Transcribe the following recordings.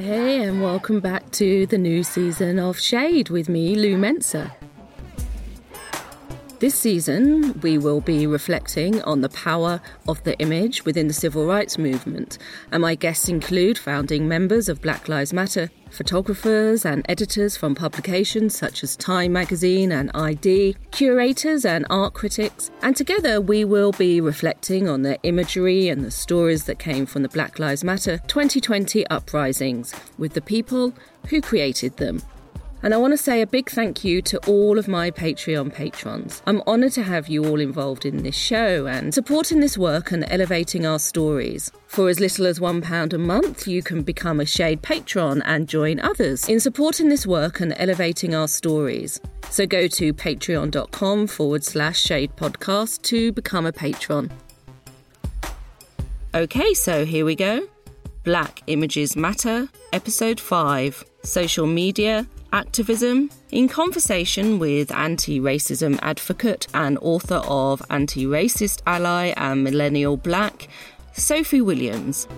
Hey, and welcome back to the new season of Shade with me, Lou Mensah. This season, we will be reflecting on the power of the image within the civil rights movement, and my guests include founding members of Black Lives Matter, photographers and editors from publications such as Time magazine and ID, curators and art critics, and together we will be reflecting on the imagery and the stories that came from the Black Lives Matter 2020 uprisings with the people who created them. And I want to say a big thank you to all of my Patreon patrons. I'm honoured to have you all involved in this show and supporting this work and elevating our stories. For as little as £1 a month, you can become a Shade patron and join others in supporting this work and elevating our stories. So go to patreon.com forward slash shade podcast to become a patron. Okay, so here we go. Black Images Matter, Episode 5 Social Media activism in conversation with anti racism advocate and author of Anti Racist Ally and Millennial Black, Sophie Williams.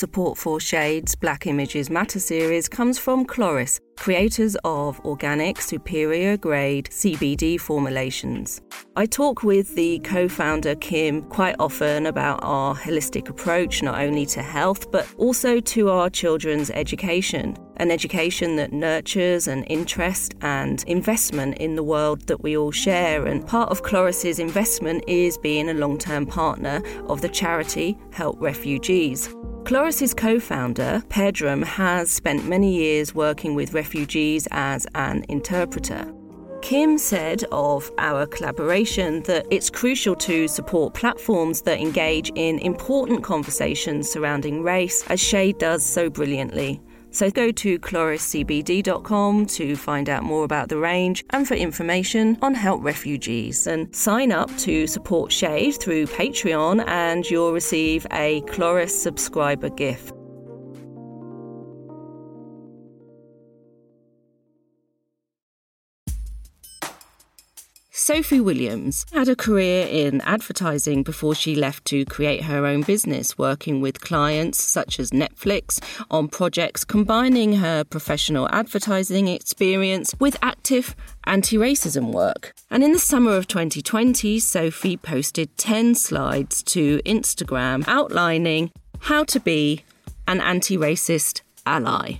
Support for Shade's Black Images Matter series comes from Kloris, creators of organic, superior grade CBD formulations. I talk with the co founder Kim quite often about our holistic approach, not only to health, but also to our children's education. An education that nurtures an interest and investment in the world that we all share. And part of Kloris's investment is being a long term partner of the charity Help Refugees. Kloris's co founder, Pedram, has spent many years working with refugees as an interpreter. Kim said of our collaboration that it's crucial to support platforms that engage in important conversations surrounding race, as Shade does so brilliantly. So go to kloriscbd.com to find out more about the range and for information on Help Refugees. And sign up to support Shade through Patreon and you'll receive a Kloris subscriber gift. Sophie Williams had a career in advertising before she left to create her own business, working with clients such as Netflix on projects combining her professional advertising experience with active anti racism work. And in the summer of 2020, Sophie posted 10 slides to Instagram outlining how to be an anti racist ally.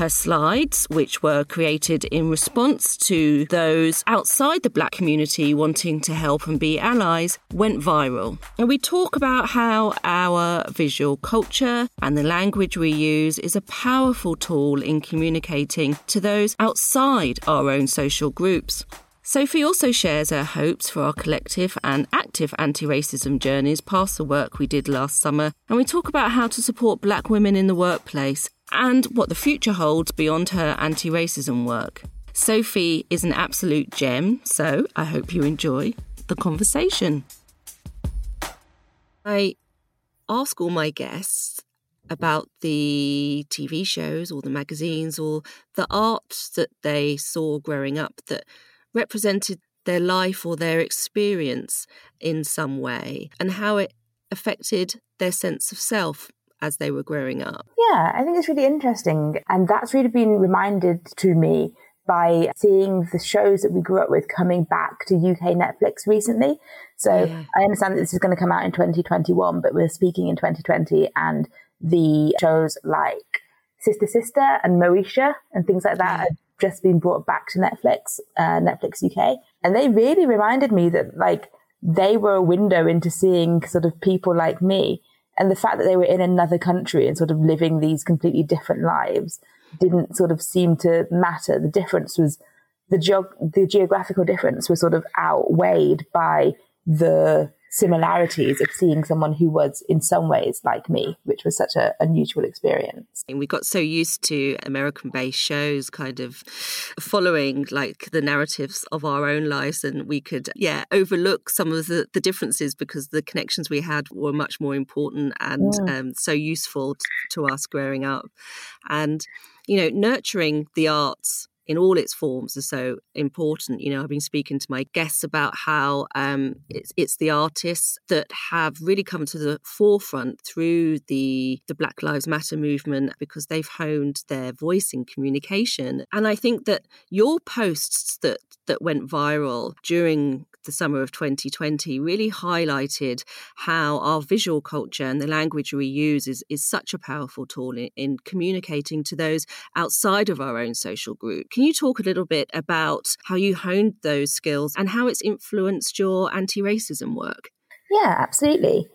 Her slides, which were created in response to those outside the black community wanting to help and be allies, went viral. And we talk about how our visual culture and the language we use is a powerful tool in communicating to those outside our own social groups. Sophie also shares her hopes for our collective and active anti racism journeys past the work we did last summer, and we talk about how to support black women in the workplace and what the future holds beyond her anti racism work. Sophie is an absolute gem, so I hope you enjoy the conversation. I ask all my guests about the TV shows or the magazines or the art that they saw growing up that represented their life or their experience in some way and how it affected their sense of self as they were growing up. Yeah, I think it's really interesting. And that's really been reminded to me by seeing the shows that we grew up with coming back to UK Netflix recently. So yeah. I understand that this is going to come out in 2021, but we're speaking in 2020 and the shows like Sister Sister and Moesha and things like that yeah. have just been brought back to Netflix, uh, Netflix UK. And they really reminded me that like they were a window into seeing sort of people like me and the fact that they were in another country and sort of living these completely different lives didn't sort of seem to matter. The difference was the geog- the geographical difference was sort of outweighed by the similarities of seeing someone who was in some ways like me, which was such a unusual experience. We got so used to American based shows kind of following like the narratives of our own lives and we could, yeah, overlook some of the, the differences because the connections we had were much more important and yeah. um, so useful to us growing up. And, you know, nurturing the arts in all its forms are so important. You know, I've been speaking to my guests about how um, it's, it's the artists that have really come to the forefront through the the Black Lives Matter movement because they've honed their voice in communication. And I think that your posts that that went viral during the summer of 2020 really highlighted how our visual culture and the language we use is, is such a powerful tool in, in communicating to those outside of our own social group. Can you talk a little bit about how you honed those skills and how it's influenced your anti racism work? Yeah, absolutely.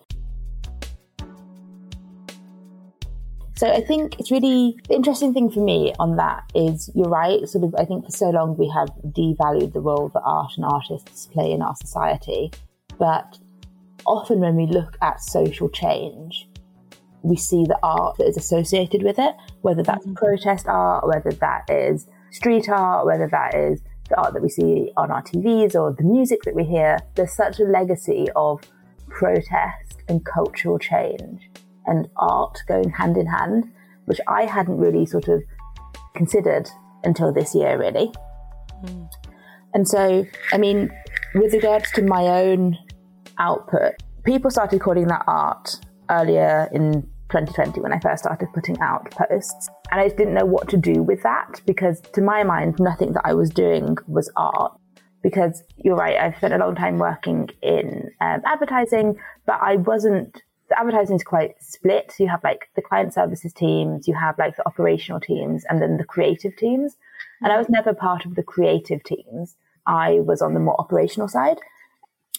So I think it's really the interesting thing for me on that is you're right. Sort of, I think for so long we have devalued the role that art and artists play in our society, but often when we look at social change, we see the art that is associated with it, whether that's mm-hmm. protest art, whether that is street art, whether that is the art that we see on our TVs or the music that we hear. There's such a legacy of protest and cultural change and art going hand in hand, which I hadn't really sort of considered until this year, really. Mm. And so, I mean, with regards to my own output, people started calling that art earlier in 2020 when I first started putting out posts. And I just didn't know what to do with that because, to my mind, nothing that I was doing was art. Because you're right, I've spent a long time working in um, advertising, but I wasn't the advertising is quite split. You have like the client services teams, you have like the operational teams, and then the creative teams. And I was never part of the creative teams. I was on the more operational side.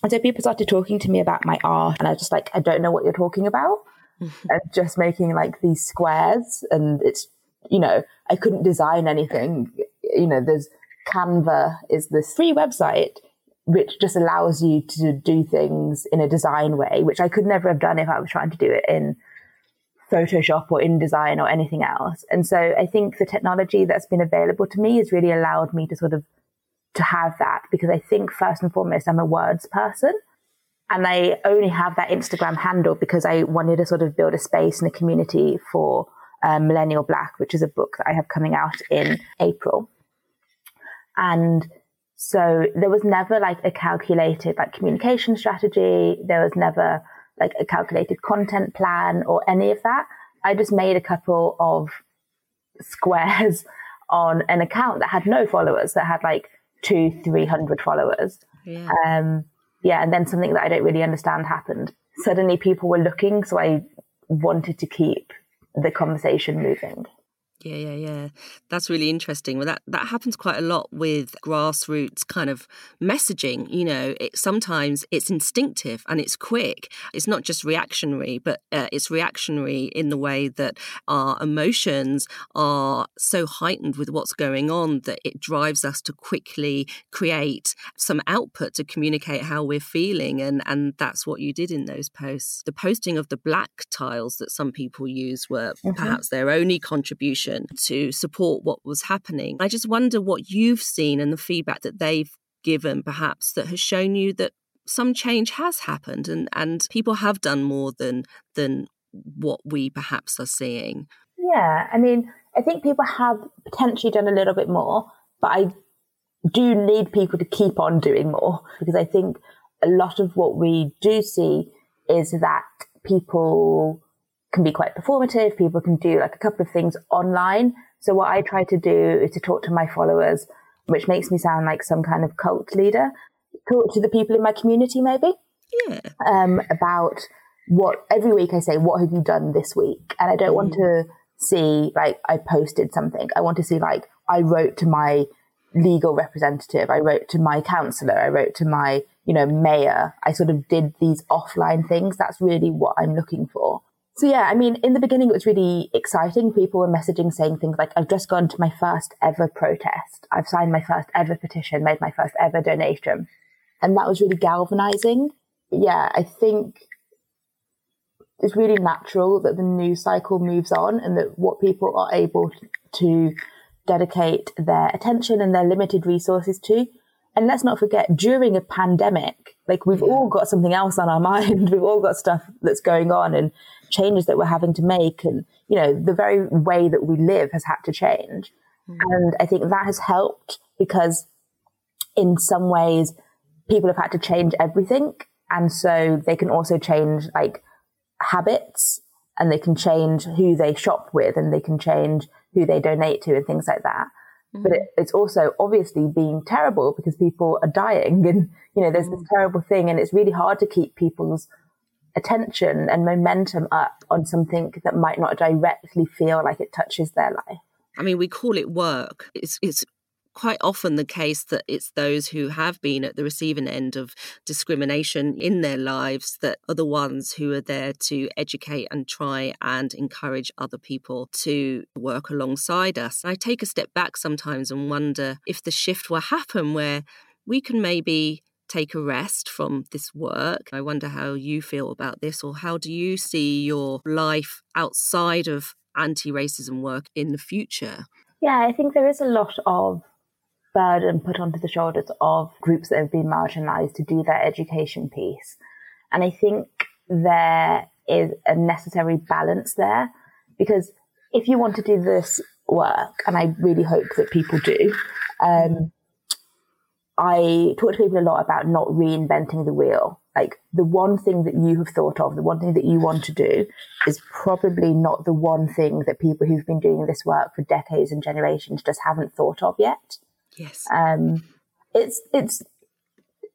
And so people started talking to me about my art, and I was just like, I don't know what you're talking about. and just making like these squares, and it's, you know, I couldn't design anything. You know, there's Canva is this free website which just allows you to do things in a design way, which I could never have done if I was trying to do it in Photoshop or InDesign or anything else. And so I think the technology that's been available to me has really allowed me to sort of to have that because I think first and foremost I'm a words person. And I only have that Instagram handle because I wanted to sort of build a space and a community for um, Millennial Black, which is a book that I have coming out in April. And so there was never like a calculated like communication strategy. There was never like a calculated content plan or any of that. I just made a couple of squares on an account that had no followers, that had like two, three hundred followers. Yeah. Um, yeah, and then something that I don't really understand happened. Suddenly people were looking, so I wanted to keep the conversation moving. Yeah, yeah, yeah. That's really interesting. Well, that that happens quite a lot with grassroots kind of messaging. You know, it sometimes it's instinctive and it's quick. It's not just reactionary, but uh, it's reactionary in the way that our emotions are so heightened with what's going on that it drives us to quickly create some output to communicate how we're feeling, and and that's what you did in those posts. The posting of the black tiles that some people use were mm-hmm. perhaps their only contribution to support what was happening. I just wonder what you've seen and the feedback that they've given, perhaps, that has shown you that some change has happened and, and people have done more than than what we perhaps are seeing. Yeah, I mean, I think people have potentially done a little bit more, but I do need people to keep on doing more because I think a lot of what we do see is that people can be quite performative. People can do like a couple of things online. So what I try to do is to talk to my followers, which makes me sound like some kind of cult leader. Talk to the people in my community, maybe. Yeah. Um, about what every week I say, what have you done this week? And I don't mm. want to see like I posted something. I want to see like I wrote to my legal representative. I wrote to my counselor. I wrote to my, you know, mayor. I sort of did these offline things. That's really what I'm looking for. So yeah, I mean, in the beginning, it was really exciting. People were messaging saying things like, I've just gone to my first ever protest. I've signed my first ever petition, made my first ever donation. And that was really galvanizing. But yeah, I think it's really natural that the news cycle moves on and that what people are able to dedicate their attention and their limited resources to. And let's not forget, during a pandemic, like we've all got something else on our mind. We've all got stuff that's going on. And changes that we're having to make and you know the very way that we live has had to change Mm. And I think that has helped because in some ways people have had to change everything. And so they can also change like habits and they can change who they shop with and they can change who they donate to and things like that. Mm-hmm. But it, it's also obviously being terrible because people are dying and, you know, there's mm-hmm. this terrible thing and it's really hard to keep people's attention and momentum up on something that might not directly feel like it touches their life. I mean, we call it work. It's it's quite often the case that it's those who have been at the receiving end of discrimination in their lives that are the ones who are there to educate and try and encourage other people to work alongside us. I take a step back sometimes and wonder if the shift will happen where we can maybe take a rest from this work. I wonder how you feel about this, or how do you see your life outside of anti racism work in the future? Yeah, I think there is a lot of burden put onto the shoulders of groups that have been marginalized to do their education piece. And I think there is a necessary balance there because if you want to do this work, and I really hope that people do, um, I talk to people a lot about not reinventing the wheel. Like the one thing that you have thought of, the one thing that you want to do is probably not the one thing that people who've been doing this work for decades and generations just haven't thought of yet. Yes. Um, it's it's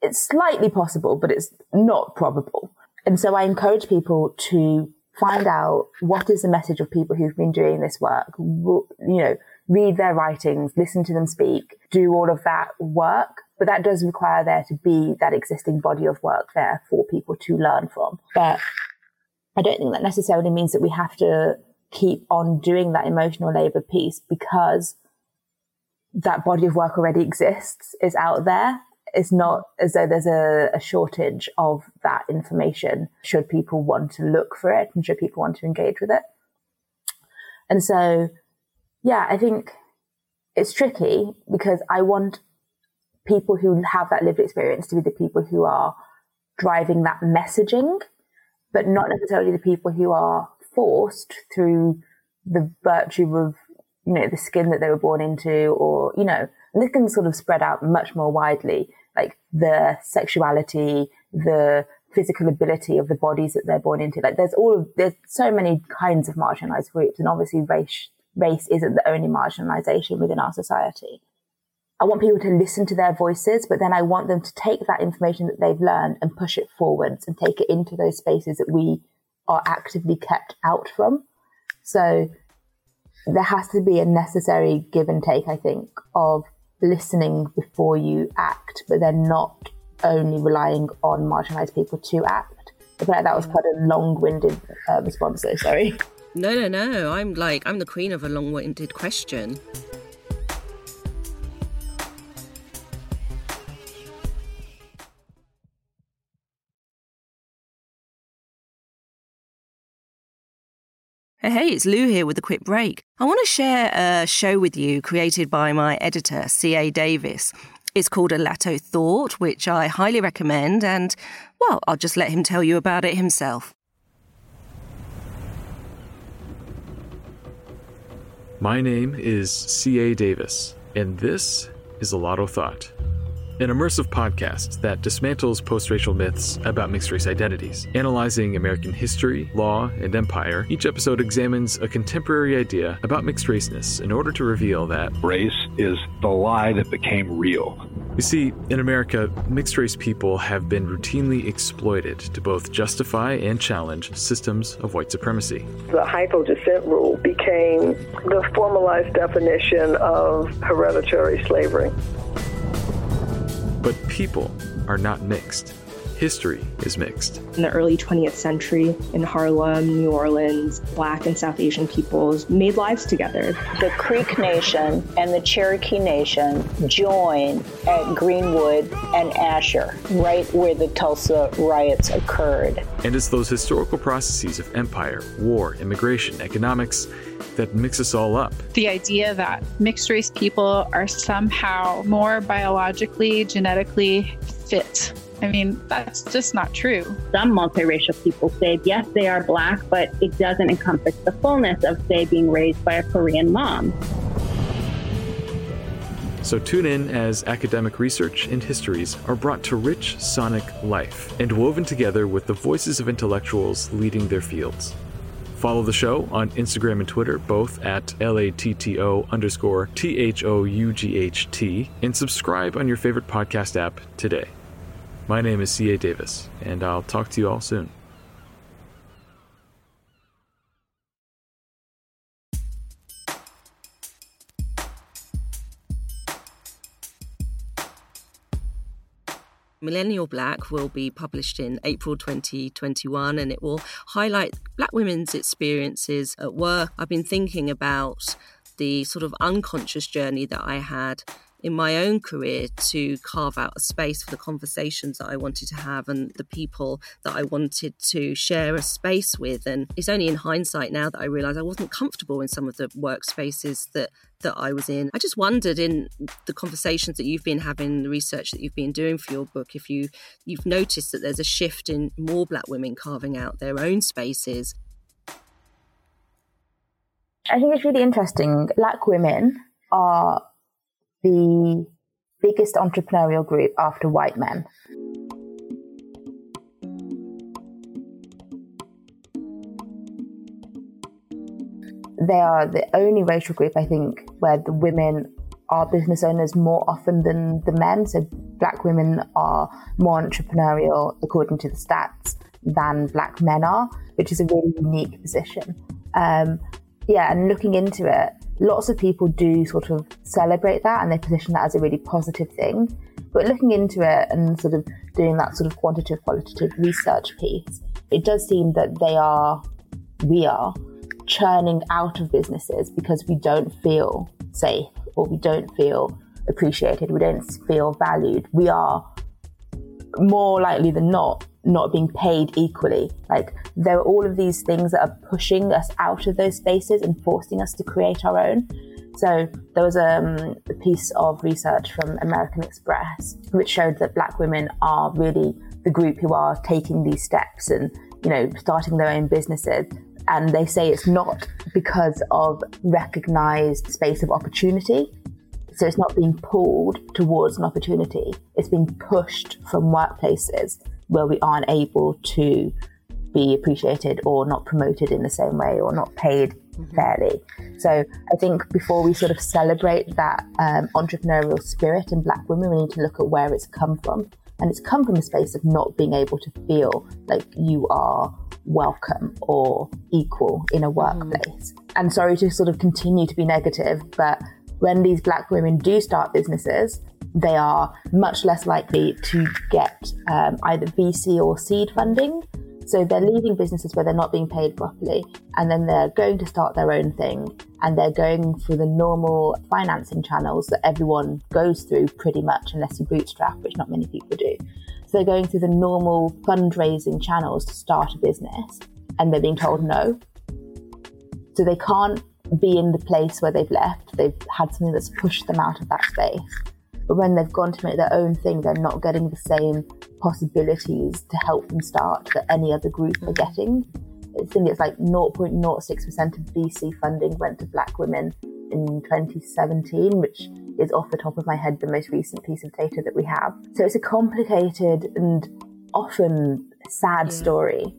it's slightly possible, but it's not probable. And so I encourage people to find out what is the message of people who've been doing this work. You know, read their writings, listen to them speak, do all of that work. But that does require there to be that existing body of work there for people to learn from. But I don't think that necessarily means that we have to keep on doing that emotional labor piece because that body of work already exists, is out there. It's not as though there's a, a, shortage of that information should people want to look for it and should people want to engage with it. And so, yeah, I think it's tricky because I want people who have that lived experience to be the people who are driving that messaging, but not necessarily the people who are forced through the virtue of you know, the skin that they were born into, or, you know, and this can sort of spread out much more widely, like the sexuality, the physical ability of the bodies that they're born into. Like there's all of, there's so many kinds of marginalized groups. And obviously race, race isn't the only marginalization within our society. I want people to listen to their voices, but then I want them to take that information that they've learned and push it forwards and take it into those spaces that we are actively kept out from. So there has to be a necessary give and take, I think, of listening before you act, but then not only relying on marginalized people to act. I feel like that was quite a long winded uh, response, though. Sorry. No, no, no. I'm like, I'm the queen of a long winded question. Hey, it's Lou here with a quick break. I want to share a show with you created by my editor, C.A. Davis. It's called A Latto Thought, which I highly recommend, and, well, I'll just let him tell you about it himself. My name is C.A. Davis, and this is A Latto Thought an immersive podcast that dismantles post racial myths about mixed race identities. Analyzing American history, law, and empire, each episode examines a contemporary idea about mixed raceness in order to reveal that race is the lie that became real. You see, in America, mixed race people have been routinely exploited to both justify and challenge systems of white supremacy. The hypodescent rule became the formalized definition of hereditary slavery. People are not mixed. History is mixed. In the early 20th century, in Harlem, New Orleans, Black and South Asian peoples made lives together. The Creek Nation and the Cherokee Nation joined at Greenwood and Archer, right where the Tulsa riots occurred. And it's those historical processes of empire, war, immigration, economics, that mix us all up. The idea that mixed race people are somehow more biologically, genetically fit. I mean, that's just not true. Some multiracial people say, yes, they are black, but it doesn't encompass the fullness of, say, being raised by a Korean mom. So tune in as academic research and histories are brought to rich sonic life and woven together with the voices of intellectuals leading their fields. Follow the show on Instagram and Twitter, both at LATTO underscore T H O U G H T, and subscribe on your favorite podcast app today. My name is C.A. Davis, and I'll talk to you all soon. Millennial Black will be published in April 2021 and it will highlight Black women's experiences at work. I've been thinking about the sort of unconscious journey that I had in my own career to carve out a space for the conversations that I wanted to have and the people that I wanted to share a space with. And it's only in hindsight now that I realize I wasn't comfortable in some of the workspaces that that I was in. I just wondered in the conversations that you've been having, the research that you've been doing for your book, if you you've noticed that there's a shift in more black women carving out their own spaces. I think it's really interesting. Black women are the biggest entrepreneurial group after white men. They are the only racial group, I think, where the women are business owners more often than the men. So, black women are more entrepreneurial, according to the stats, than black men are, which is a really unique position. Um, yeah, and looking into it, lots of people do sort of celebrate that and they position that as a really positive thing. But looking into it and sort of doing that sort of quantitative, qualitative research piece, it does seem that they are, we are, churning out of businesses because we don't feel safe or we don't feel appreciated, we don't feel valued. We are more likely than not not being paid equally. Like there are all of these things that are pushing us out of those spaces and forcing us to create our own. So there was um, a piece of research from American Express which showed that black women are really the group who are taking these steps and you know starting their own businesses and they say it's not because of recognized space of opportunity so it's not being pulled towards an opportunity it's being pushed from workplaces where we aren't able to be appreciated or not promoted in the same way or not paid mm-hmm. fairly. So I think before we sort of celebrate that um, entrepreneurial spirit in Black women, we need to look at where it's come from. And it's come from a space of not being able to feel like you are welcome or equal in a mm-hmm. workplace. Mm. And sorry to sort of continue to be negative, but when these Black women do start businesses, they are much less likely to get um, either VC or seed funding. So they're leaving businesses where they're not being paid properly, and then they're going to start their own thing, and they're going through the normal financing channels that everyone goes through pretty much, unless you bootstrap, which not many people do. So they're going through the normal fundraising channels to start a business, and they're being told no. So they can't be in the place where they've left. They've had something that's pushed them out of that space. But when they've gone to make their own thing, they're not getting the same possibilities to help them start that any other group are getting. I think it's like 0.06% of VC funding went to black women in 2017, which is off the top of my head the most recent piece of data that we have. So it's a complicated and often sad story.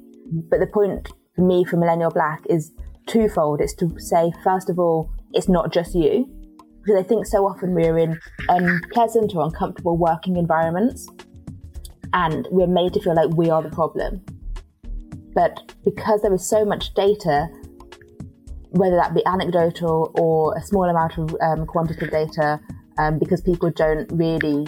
But the point for me for Millennial Black is twofold. It's to say, first of all, it's not just you because I think so often we're in unpleasant or uncomfortable working environments and we're made to feel like we are the problem. But because there is so much data, whether that be anecdotal or a small amount of um, quantitative data, um, because people don't really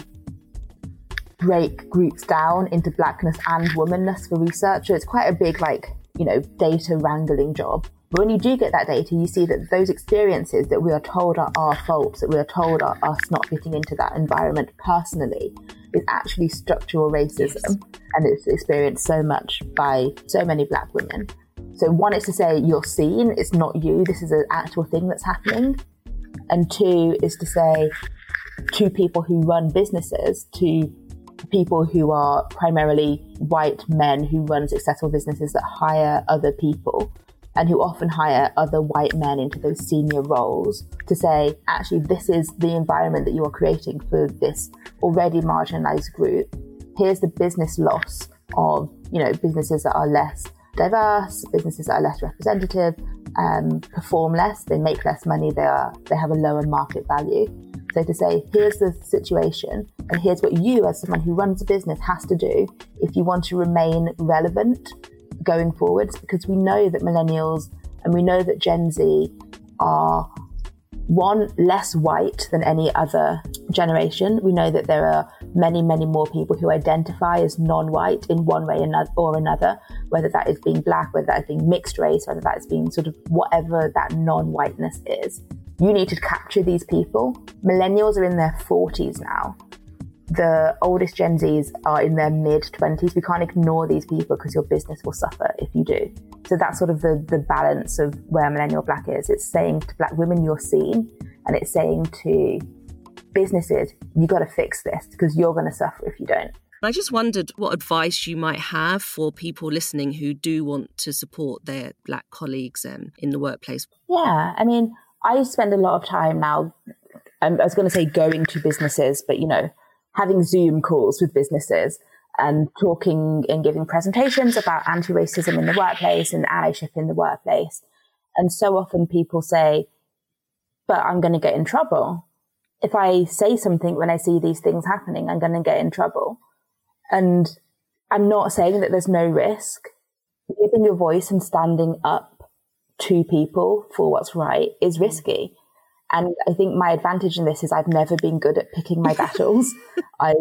break groups down into blackness and womanness for research, so it's quite a big, like, you know, data wrangling job. But when you do get that data, you see that those experiences that we are told are our faults, that we are told are us not fitting into that environment personally, is actually structural racism. Yes. And it's experienced so much by so many black women. So, one is to say you're seen, it's not you, this is an actual thing that's happening. And two is to say to people who run businesses, to people who are primarily white men who run successful businesses that hire other people and who often hire other white men into those senior roles to say, actually, this is the environment that you are creating for this already marginalized group. Here's the business loss of, you know, businesses that are less diverse, businesses that are less representative, um, perform less, they make less money, they are they have a lower market value. So to say, here's the situation, and here's what you, as someone who runs a business, has to do if you want to remain relevant going forwards, because we know that millennials and we know that Gen Z are one less white than any other generation. We know that there are many, many more people who identify as non-white in one way or another, whether that is being black, whether that is being mixed race, whether that is being sort of whatever that non-whiteness is. You need to capture these people. Millennials are in their 40s now. The oldest Gen Zs are in their mid 20s. We can't ignore these people because your business will suffer if you do. So that's sort of the, the balance of where Millennial Black is. It's saying to black women, you're seen, and it's saying to businesses, you got to fix this because you're going to suffer if you don't. I just wondered what advice you might have for people listening who do want to support their black colleagues um, in the workplace. Yeah, I mean, I spend a lot of time now. I was going to say going to businesses, but you know, having Zoom calls with businesses and talking and giving presentations about anti-racism in the workplace and allyship in the workplace. And so often people say, but I'm going to get in trouble. If I say something when I see these things happening, I'm going to get in trouble. And I'm not saying that there's no risk. Giving your voice and standing up to people for what's right is risky. And I think my advantage in this is I've never been good at picking my battles. I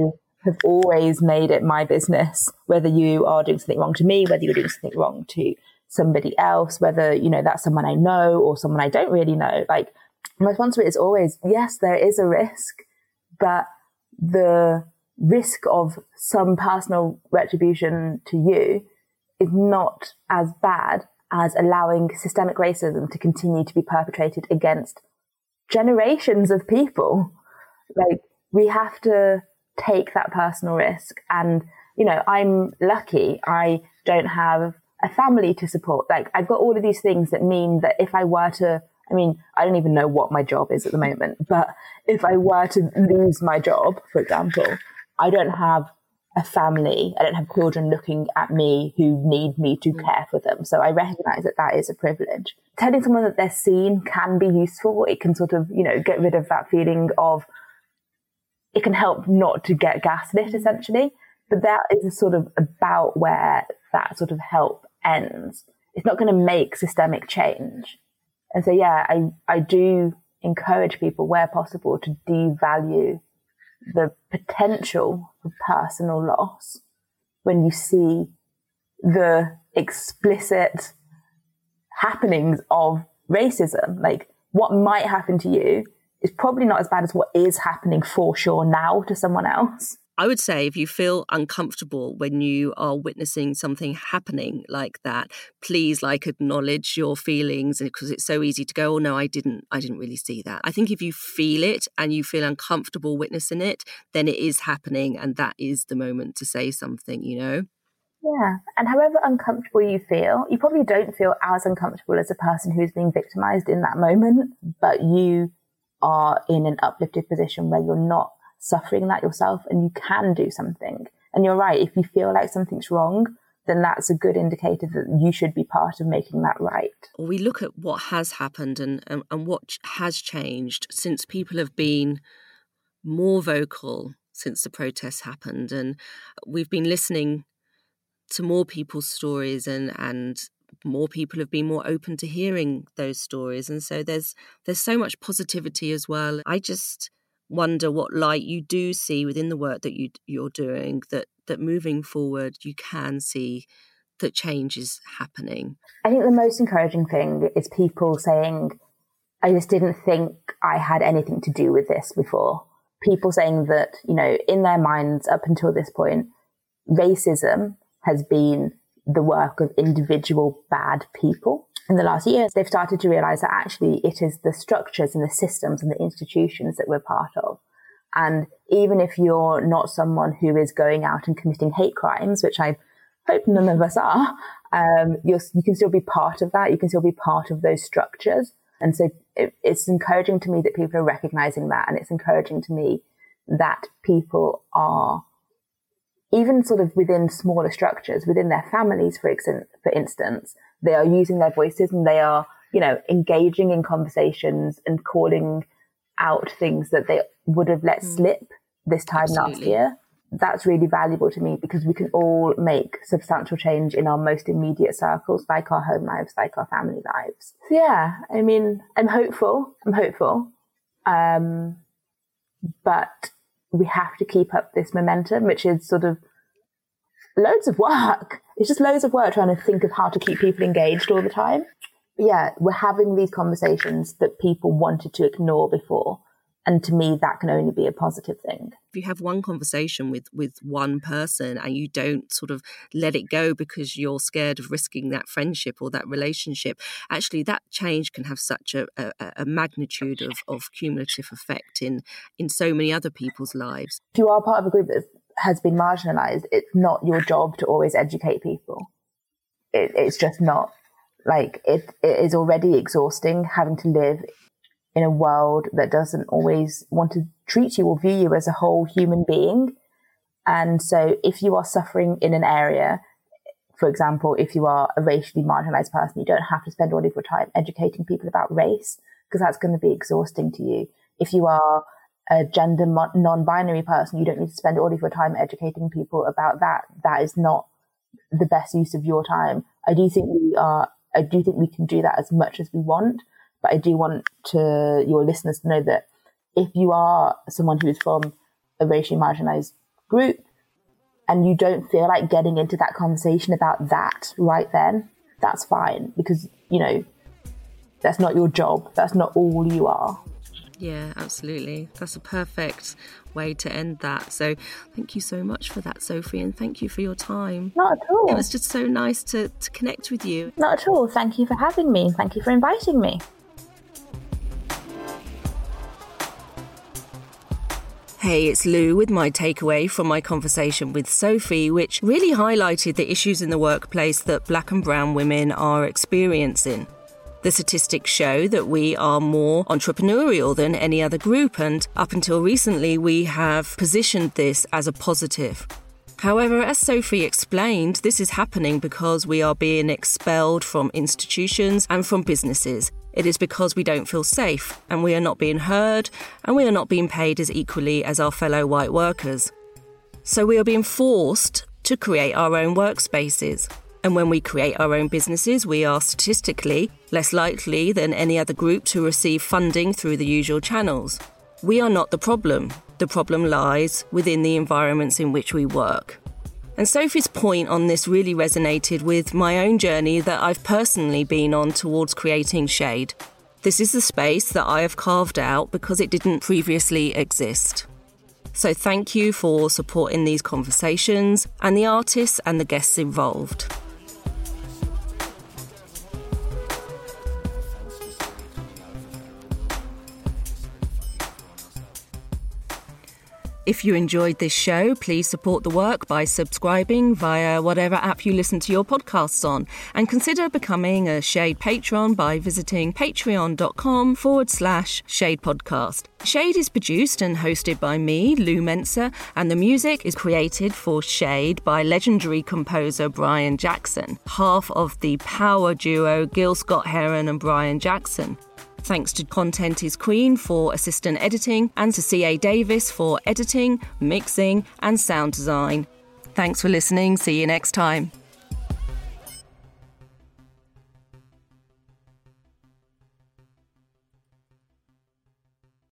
have always made it my business, whether you are doing something wrong to me, whether you're doing something wrong to somebody else, whether, you know, that's someone I know or someone I don't really know. Like my response to it is always, yes, there is a risk, but the risk of some personal retribution to you is not as bad as allowing systemic racism to continue to be perpetrated against generations of people. Like, we have to take that personal risk. And, you know, I'm lucky. I don't have a family to support. Like, I've got all of these things that mean that if I were to, I mean, I don't even know what my job is at the moment, but if I were to lose my job, for example, I don't have a family. I don't have children looking at me who need me to mm. care for them. So I recognize that that is a privilege. Telling someone that they're seen can be useful. It can sort of, you know, get rid of that feeling of, it can help not to get gaslit essentially. But that is sort of about where that sort of help ends. It's not going to make systemic change. And so, yeah, I, I do encourage people where possible to devalue the potential for personal loss when you see the explicit happenings of racism. Like what might happen to you is probably not as bad as what is happening for sure now to someone else. I would say if you feel uncomfortable when you are witnessing something happening like that, please like acknowledge your feelings eh, because it's so easy to go, oh no, I didn't I didn't really see that. I think if you feel it and you feel uncomfortable witnessing it, then it is happening and that is the moment to say something, you know? Yeah. And however uncomfortable you feel, you probably don't feel as uncomfortable as a person who's being victimized in that moment, but you are in an uplifted position where you're not suffering that yourself and you can do something. And you're right. If you feel like something's wrong, then that's a good indicator that you should be part of making that right. We look at what has happened and, and, and what has changed since people have been more vocal since the protests happened. And we've been listening to more people's stories and, and more people have been more open to hearing those stories. And so there's there's so much positivity as well. I just wonder what light you do see within the work that you you're doing that that moving forward you can see that change is happening. I think the most encouraging thing is people saying i just didn't think i had anything to do with this before. People saying that you know in their minds up until this point racism has been the work of individual bad people in the last years, they've started to realize that actually it is the structures and the systems and the institutions that we're part of. And even if you're not someone who is going out and committing hate crimes, which I hope none of us are, um, you can still be part of that. You can still be part of those structures. And so it, it's encouraging to me that people are recognizing that. And it's encouraging to me that people are even sort of within smaller structures, within their families, for, ex- for instance, they are using their voices and they are, you know, engaging in conversations and calling out things that they would have let mm. slip this time Absolutely. last year. That's really valuable to me because we can all make substantial change in our most immediate circles, like our home lives, like our family lives. So yeah, I mean, I'm hopeful. I'm hopeful. Um, but we have to keep up this momentum, which is sort of loads of work. It's just loads of work trying to think of how to keep people engaged all the time. But yeah, we're having these conversations that people wanted to ignore before. And to me, that can only be a positive thing. If you have one conversation with, with one person and you don't sort of let it go because you're scared of risking that friendship or that relationship, actually that change can have such a, a, a magnitude of, of cumulative effect in, in so many other people's lives. If you are part of a group that has been marginalized, it's not your job to always educate people. It, it's just not. Like it, it is already exhausting having to live in a world that doesn't always want to treat you or view you as a whole human being. And so if you are suffering in an area, for example, if you are a racially marginalized person, you don't have to spend all of your time educating people about race because that's going to be exhausting to you. If you are a gender non-binary person, you don't need to spend all of your time educating people about that. That is not the best use of your time. I do think we are, I do think we can do that as much as we want, but I do want to your listeners to know that if you are someone who is from a racially marginalized group and you don't feel like getting into that conversation about that right then, that's fine because, you know, that's not your job. That's not all you are. Yeah, absolutely. That's a perfect way to end that. So thank you so much for that, Sophie, and thank you for your time. Not at all. It was just so nice to, to connect with you. Not at all. Thank you for having me. Thank you for inviting me. Hey, it's Lou with my takeaway from my conversation with Sophie, which really highlighted the issues in the workplace that black and brown women are experiencing. The statistics show that we are more entrepreneurial than any other group, and up until recently, we have positioned this as a positive. However, as Sophie explained, this is happening because we are being expelled from institutions and from businesses. It is because we don't feel safe, and we are not being heard, and we are not being paid as equally as our fellow white workers. So we are being forced to create our own workspaces. And when we create our own businesses, we are statistically less likely than any other group to receive funding through the usual channels. We are not the problem. The problem lies within the environments in which we work. And Sophie's point on this really resonated with my own journey that I've personally been on towards creating Shade. This is the space that I have carved out because it didn't previously exist. So thank you for supporting these conversations and the artists and the guests involved. If you enjoyed this show, please support the work by subscribing via whatever app you listen to your podcasts on, and consider becoming a Shade patron by visiting patreon.com forward slash Shade Podcast. Shade is produced and hosted by me, Lou Mensah, and the music is created for Shade by legendary composer Brian Jackson, half of the power duo Gil Scott Heron and Brian Jackson. Thanks to Content is Queen for assistant editing and to CA Davis for editing, mixing, and sound design. Thanks for listening. See you next time.